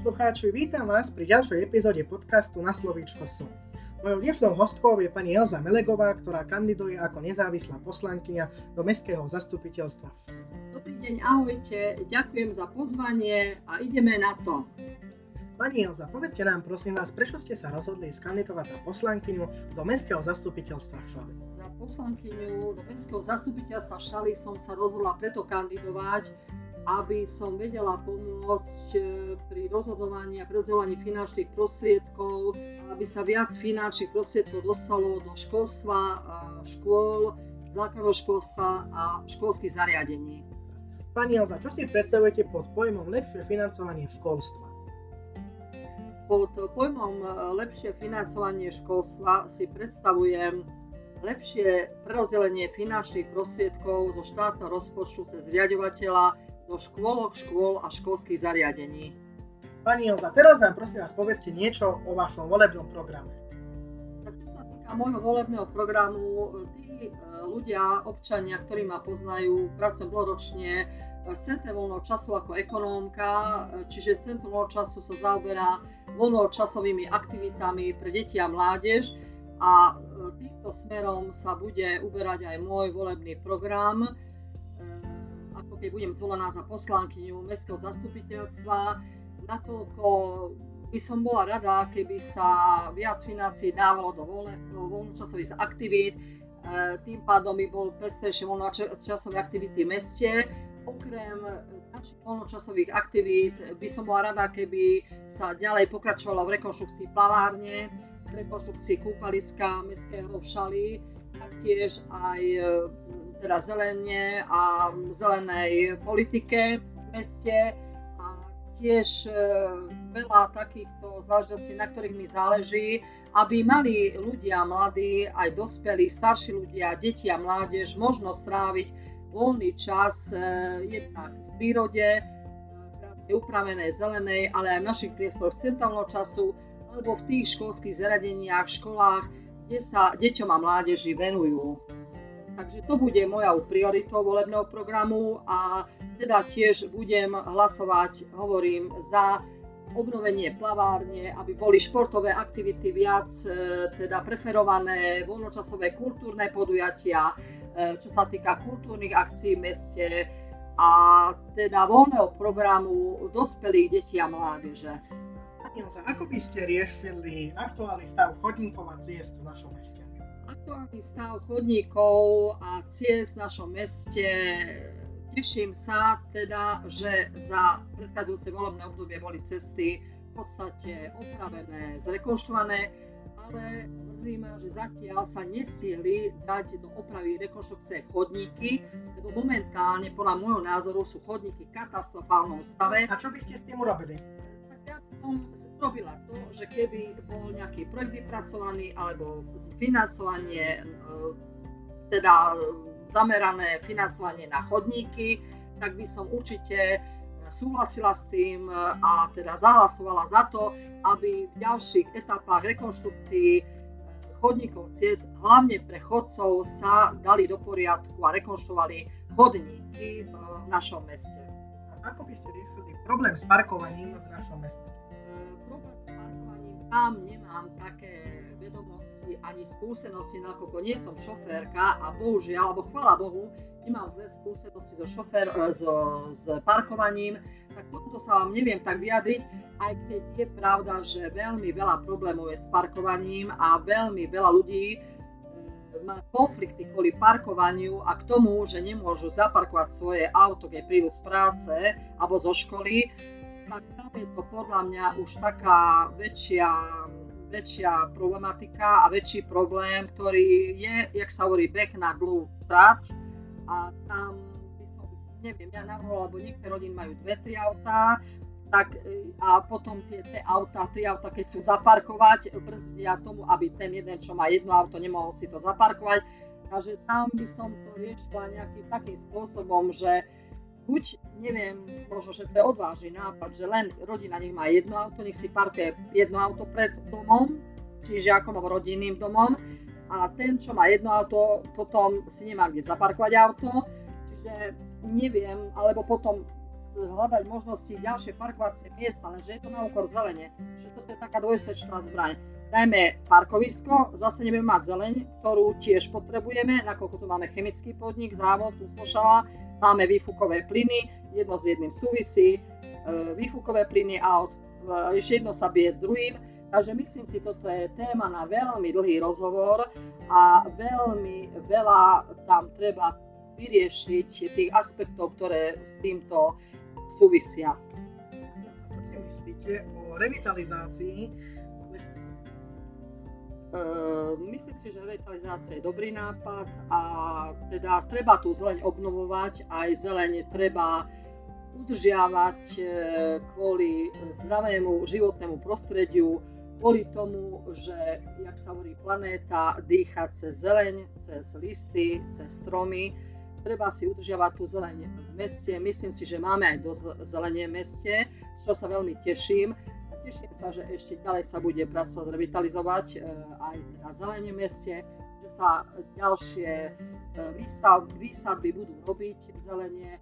poslucháči, vítam vás pri ďalšej epizóde podcastu Na slovíčko som. Mojou dnešnou hostkou je pani Elza Melegová, ktorá kandiduje ako nezávislá poslankyňa do Mestského zastupiteľstva. Dobrý deň, ahojte, ďakujem za pozvanie a ideme na to. Pani Elza, povedzte nám prosím vás, prečo ste sa rozhodli skandidovať za poslankyňu do Mestského zastupiteľstva v Šali? Za poslankyňu do Mestského zastupiteľstva Šali som sa rozhodla preto kandidovať, aby som vedela pomôcť e, pri rozhodovaní a prezovaní finančných prostriedkov, aby sa viac finančných prostriedkov dostalo do školstva, škôl, základného školstva a školských zariadení. Pani Elza, čo si predstavujete pod pojmom lepšie financovanie školstva? Pod pojmom e, lepšie financovanie školstva si predstavujem lepšie prerozdelenie finančných prostriedkov zo štátneho rozpočtu cez riadovateľa do škôlok, škôl a školských zariadení. Pani Ilza, teraz nám prosím vás povedzte niečo o vašom volebnom programe. Tak čo sa týka môjho volebného programu, tí e, ľudia, občania, ktorí ma poznajú, pracujem dlhoročne v Centre voľného času ako ekonómka, e, čiže Centrum voľného času sa zaoberá voľnočasovými aktivitami pre deti a mládež a e, týmto smerom sa bude uberať aj môj volebný program keď budem zvolená za poslankyňu Mestského zastupiteľstva, nakoľko by som bola rada, keby sa viac financií dávalo do, voľne, do voľnočasových aktivít, e, tým pádom by bol pestrejšie voľnočasové aktivity v meste. Okrem našich voľnočasových aktivít by som bola rada, keby sa ďalej pokračovalo v rekonštrukcii plavárne, rekonštrukcii kúpaliska mestského v Šali, taktiež aj teda zelenie a zelenej politike v meste. A tiež e, veľa takýchto záležitostí, na ktorých mi záleží, aby mali ľudia, mladí, aj dospelí, starší ľudia, deti a mládež možnosť stráviť voľný čas e, jednak v prírode, krásne upravenej, zelenej, ale aj v našich priestoroch centrálneho času, alebo v tých školských zariadeniach, školách, kde sa deťom a mládeži venujú. Takže to bude moja prioritou volebného programu a teda tiež budem hlasovať, hovorím, za obnovenie plavárne, aby boli športové aktivity viac e, teda preferované, voľnočasové kultúrne podujatia, e, čo sa týka kultúrnych akcií v meste a teda voľného programu dospelých detí a mládeže. Ako by ste riešili aktuálny stav chodníkov a ciest v našom meste? aktuálny stav chodníkov a ciest v našom meste teším sa teda, že za predchádzajúce volebné obdobie boli cesty v podstate opravené, zrekonštruované, ale mrzí ma, že zatiaľ sa nestihli dať do opravy rekonštrukcie chodníky, lebo momentálne podľa môjho názoru sú chodníky v katastrofálnom stave. A čo by ste s tým urobili? Som robila to, že keby bol nejaký projekt vypracovaný alebo financovanie, e, teda zamerané financovanie na chodníky, tak by som určite súhlasila s tým e, a teda zahlasovala za to, aby v ďalších etapách rekonštrukcií e, chodníkov ciest, hlavne pre chodcov, sa dali do poriadku a rekonštruovali chodníky v našom meste. A ako by ste riešili problém s parkovaním v našom meste? Tam nemám také vedomosti ani skúsenosti, nakoľko nie som šoférka a bohužiaľ, alebo chvala Bohu, nemám zlé skúsenosti so, šofér, e, so, s parkovaním, tak tomuto sa vám neviem tak vyjadriť, aj keď je pravda, že veľmi veľa problémov je s parkovaním a veľmi veľa ľudí e, má konflikty kvôli parkovaniu a k tomu, že nemôžu zaparkovať svoje auto, keď prídu z práce alebo zo školy, tak tam je to podľa mňa už taká väčšia, väčšia problematika a väčší problém, ktorý je, jak sa hovorí, beh na dlhú trať a tam by som, neviem, ja navrhol, lebo niektoré rodiny majú dve, tri autá, tak a potom tie, tie auta, tri auta, keď chcú zaparkovať, brzdia tomu, aby ten jeden, čo má jedno auto, nemohol si to zaparkovať. Takže tam by som to riešila nejakým takým spôsobom, že buď, neviem, možno, že to je odvážny nápad, že len rodina nech má jedno auto, nech si parkuje jedno auto pred domom, čiže ako mám rodinným domom, a ten, čo má jedno auto, potom si nemá kde zaparkovať auto, čiže neviem, alebo potom hľadať možnosti ďalšie parkovacie miesta, lenže je to na úkor zelene. Že toto je taká dvojsečná zbraň. Dajme parkovisko, zase nebudeme mať zeleň, ktorú tiež potrebujeme, nakoľko tu máme chemický podnik, závod, tu slošala, máme výfukové plyny, jedno s jedným súvisí, e, výfukové plyny aut, ešte jedno sa bije s druhým, takže myslím si, toto je téma na veľmi dlhý rozhovor a veľmi veľa tam treba vyriešiť tých aspektov, ktoré s týmto súvisia. Čo si myslíte o revitalizácii myslím si, že revitalizácia je dobrý nápad a teda treba tu zeleň obnovovať, aj zeleň treba udržiavať e, kvôli zdravému životnému prostrediu, kvôli tomu, že, jak sa hovorí, planéta dýcha cez zeleň, cez listy, cez stromy treba si udržiavať tú zeleň v meste. Myslím si, že máme aj dosť zelenie v meste, čo sa veľmi teším. Teším sa, že ešte ďalej sa bude pracovať, revitalizovať e, aj na zelenie v meste, že sa ďalšie e, výstav, výsadby budú robiť v zelenie,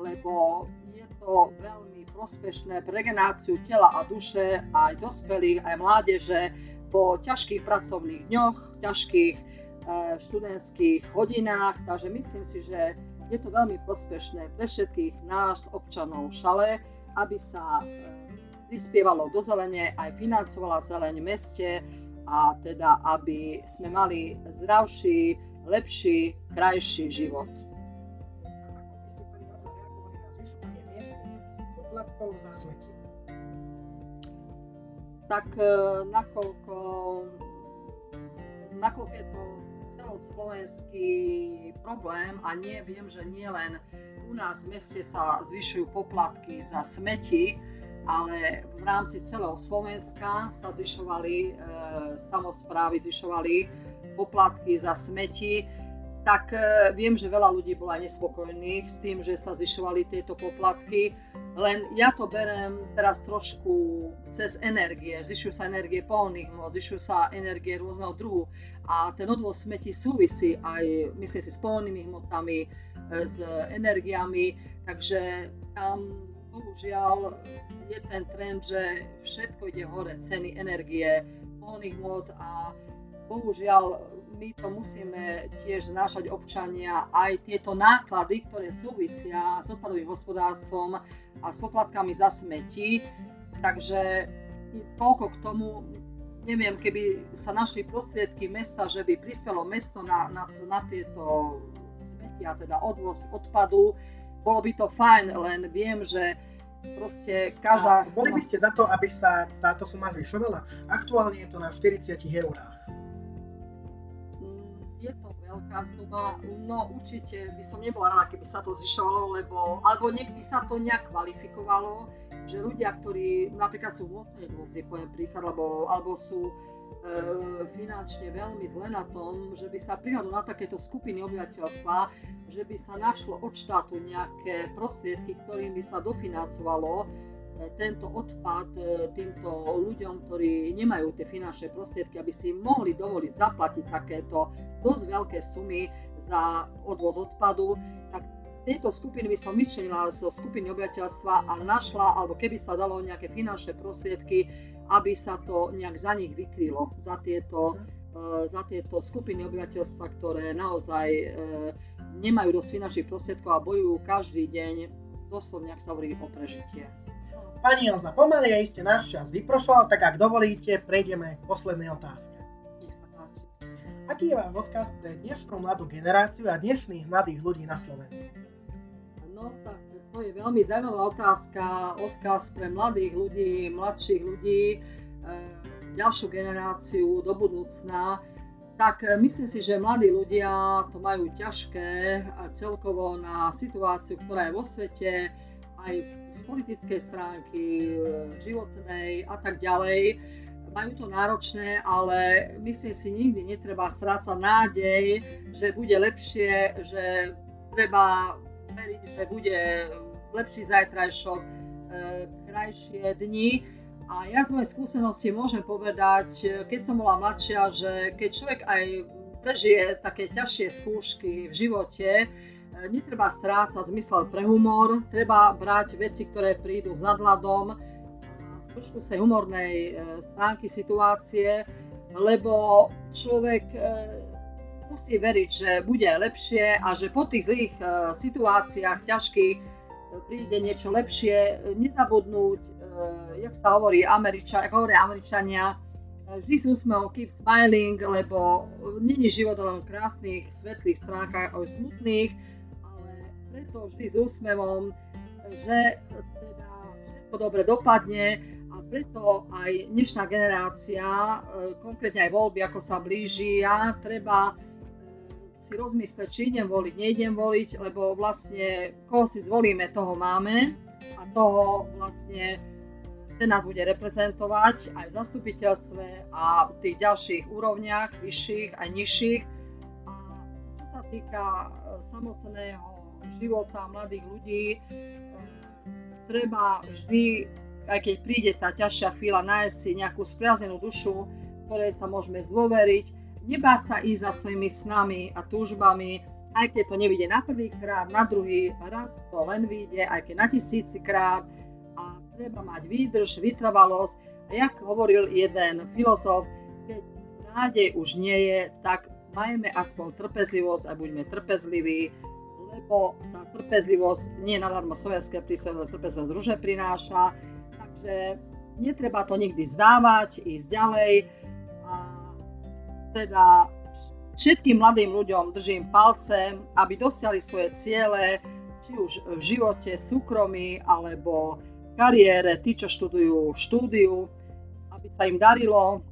lebo je to veľmi prospešné pre regeneráciu tela a duše aj dospelých, aj mládeže. Po ťažkých pracovných dňoch, ťažkých E, študentských hodinách, takže myslím si, že je to veľmi prospešné pre všetkých nás, občanov Šale, aby sa prispievalo do zelene, aj financovala zeleň v meste a teda, aby sme mali zdravší, lepší, krajší život. Tak e, nakoľko, nakoľko je to celoslovenský problém a nie, viem, že nie len u nás v meste sa zvyšujú poplatky za smeti, ale v rámci celého Slovenska sa zvyšovali e, samozprávy, zvyšovali poplatky za smeti, tak e, viem, že veľa ľudí bola nespokojných s tým, že sa zvyšovali tieto poplatky. Len ja to berem teraz trošku cez energie. Zvyšujú sa energie pohonných hmot, zvyšujú sa energie rôzneho druhu. A ten odvoz smeti súvisí aj, myslím si, s pohonnými hmotami, e, s energiami, takže tam bohužiaľ je ten trend, že všetko ide hore, ceny energie, pohonných hmot a bohužiaľ my to musíme tiež znášať občania aj tieto náklady, ktoré súvisia s odpadovým hospodárstvom a s poplatkami za smeti. Takže toľko k tomu, neviem, keby sa našli prostriedky mesta, že by prispelo mesto na, na, na tieto smeti teda odvoz odpadu, bolo by to fajn, len viem, že proste každá... A boli by ste za to, aby sa táto suma zvyšovala? Aktuálne je to na 40 eurách je to veľká suma, no určite by som nebola rada, keby sa to zvyšovalo, lebo, alebo nech by sa to nejak kvalifikovalo, že ľudia, ktorí napríklad sú v hmotnej núdzi, poviem príklad, alebo, alebo sú e, finančne veľmi zle na tom, že by sa prihľadlo na takéto skupiny obyvateľstva, že by sa našlo od štátu nejaké prostriedky, ktorým by sa dofinancovalo tento odpad e, týmto ľuďom, ktorí nemajú tie finančné prostriedky, aby si mohli dovoliť zaplatiť takéto dosť veľké sumy za odvoz odpadu, tak tejto skupiny by som vyčlenila zo skupiny obyvateľstva a našla, alebo keby sa dalo nejaké finančné prostriedky, aby sa to nejak za nich vykrylo, za tieto, e, za tieto skupiny obyvateľstva, ktoré naozaj e, nemajú dosť finančných prostriedkov a bojujú každý deň, doslovne, ak sa hovorí, o prežitie. Pani Elza, pomaly a iste náš čas vyprošal, tak ak dovolíte, prejdeme k poslednej otázke. Aký je váš odkaz pre dnešnú mladú generáciu a dnešných mladých ľudí na Slovensku? No tak to je veľmi zaujímavá otázka. Odkaz pre mladých ľudí, mladších ľudí, e, ďalšiu generáciu do budúcna. Tak myslím si, že mladí ľudia to majú ťažké celkovo na situáciu, ktorá je vo svete aj z politickej stránky, e, životnej a tak ďalej. Majú to náročné, ale myslím si, nikdy netreba strácať nádej, že bude lepšie, že treba veriť, že bude lepší zajtrajšok, e, krajšie dni. A ja z mojej skúsenosti môžem povedať, e, keď som bola mladšia, že keď človek aj prežije také ťažšie skúšky v živote, netreba strácať zmysel pre humor, treba brať veci, ktoré prídu s nadhľadom, z trošku z tej humornej e, stránky situácie, lebo človek e, musí veriť, že bude lepšie a že po tých zlých e, situáciách ťažkých príde niečo lepšie, nezabudnúť, jak sa hovorí, Američa, ako hovoria Američania, vždy s úsmevom keep smiling, lebo není život len v krásnych, svetlých stránkach, aj smutných, preto vždy s úsmevom, že teda všetko dobre dopadne a preto aj dnešná generácia, e, konkrétne aj voľby, ako sa blíži, ja treba e, si rozmyslieť, či idem voliť, neidem voliť, lebo vlastne koho si zvolíme, toho máme a toho vlastne ten nás bude reprezentovať aj v zastupiteľstve a v tých ďalších úrovniach, vyšších aj nižších. A čo sa týka e, samotného života mladých ľudí e, treba vždy, aj keď príde tá ťažšia chvíľa, nájsť si nejakú spriaznenú dušu, ktorej sa môžeme zdôveriť, nebáť sa ísť za svojimi snami a túžbami, aj keď to nevidie na prvý krát, na druhý raz to len vyjde, aj keď na tisíci krát. A treba mať výdrž, vytrvalosť. A jak hovoril jeden filozof, keď nádej už nie je, tak majme aspoň trpezlivosť a buďme trpezliví, lebo tá trpezlivosť nie nadarmo sovietské príslovie, trpezlivosť druže prináša, takže netreba to nikdy zdávať, ísť ďalej. A teda všetkým mladým ľuďom držím palce, aby dosiahli svoje ciele, či už v živote, súkromí alebo kariére, tí, čo študujú štúdiu, aby sa im darilo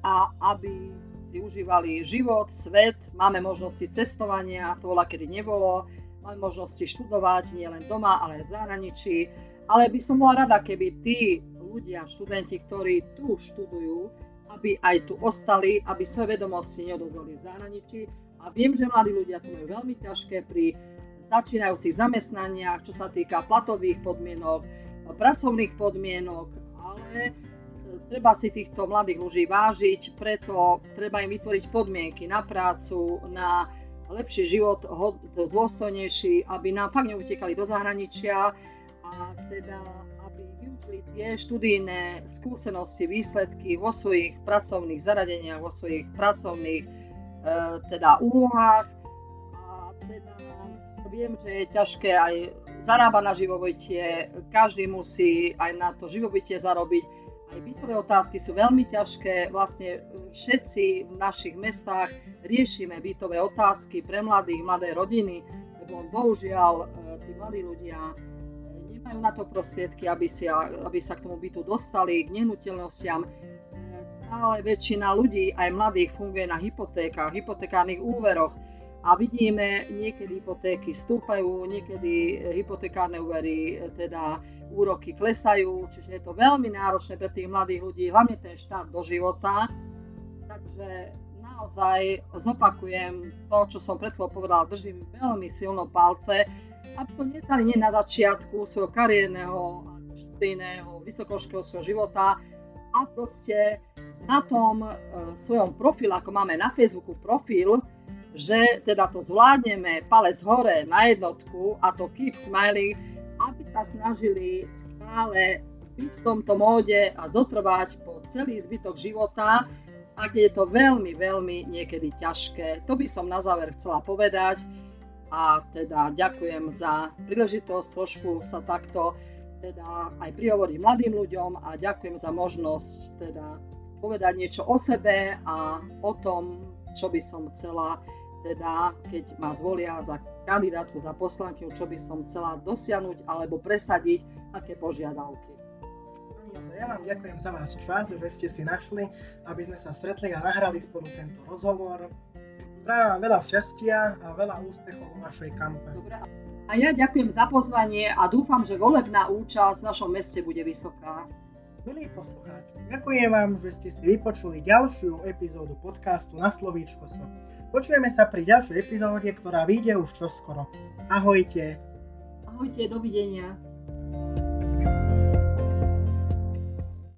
a aby si užívali život, svet, máme možnosti cestovania, to bola kedy nebolo, máme možnosti študovať nielen doma, ale aj v zahraničí. Ale by som bola rada, keby tí ľudia, študenti, ktorí tu študujú, aby aj tu ostali, aby svoje vedomosti neodozdali v zahraničí. A viem, že mladí ľudia to majú veľmi ťažké pri začínajúcich zamestnaniach, čo sa týka platových podmienok, pracovných podmienok, ale treba si týchto mladých ľudí vážiť, preto treba im vytvoriť podmienky na prácu, na lepší život, dôstojnejší, aby nám fakt neutekali do zahraničia a teda aby využili tie študijné skúsenosti, výsledky vo svojich pracovných zaradeniach, vo svojich pracovných e, teda úlohách. A teda viem, že je ťažké aj zarábať na živobytie, každý musí aj na to živobytie zarobiť, aj bytové otázky sú veľmi ťažké. Vlastne všetci v našich mestách riešime bytové otázky pre mladých, mladé rodiny, lebo bohužiaľ e, tí mladí ľudia e, nemajú na to prostriedky, aby, si, aby sa k tomu bytu dostali, k nehnuteľnostiam. E, stále väčšina ľudí, aj mladých, funguje na hypotékach, hypotekárnych úveroch a vidíme, niekedy hypotéky stúpajú, niekedy hypotekárne úvery teda úroky klesajú, čiže je to veľmi náročné pre tých mladých ľudí, hlavne ten štát do života. Takže naozaj zopakujem to, čo som pred chvíľou povedala, držím veľmi silno palce, aby to nestali nie na začiatku svojho kariérneho, študijného, vysokoškolského života a proste na tom e, svojom profile, ako máme na Facebooku profil, že teda to zvládneme palec hore na jednotku a to keep smiling, aby sa snažili stále byť v tomto móde a zotrvať po celý zbytok života, a je to veľmi, veľmi niekedy ťažké. To by som na záver chcela povedať a teda ďakujem za príležitosť trošku sa takto teda aj prihovoriť mladým ľuďom a ďakujem za možnosť teda povedať niečo o sebe a o tom, čo by som chcela teda keď ma zvolia za kandidátku za poslankyňu, čo by som chcela dosiahnuť alebo presadiť, aké požiadavky. Ja vám ďakujem za váš čas, že ste si našli, aby sme sa stretli a nahrali spolu tento rozhovor. Prajem vám veľa šťastia a veľa úspechov vo vašej kampani. Dobre. A ja ďakujem za pozvanie a dúfam, že volebná účasť v našom meste bude vysoká. Milí poslucháči, ďakujem vám, že ste si vypočuli ďalšiu epizódu podcastu Na slovíčko som. Počujeme sa pri ďalšej epizóde, ktorá vyjde už čoskoro. Ahojte. Ahojte, dovidenia.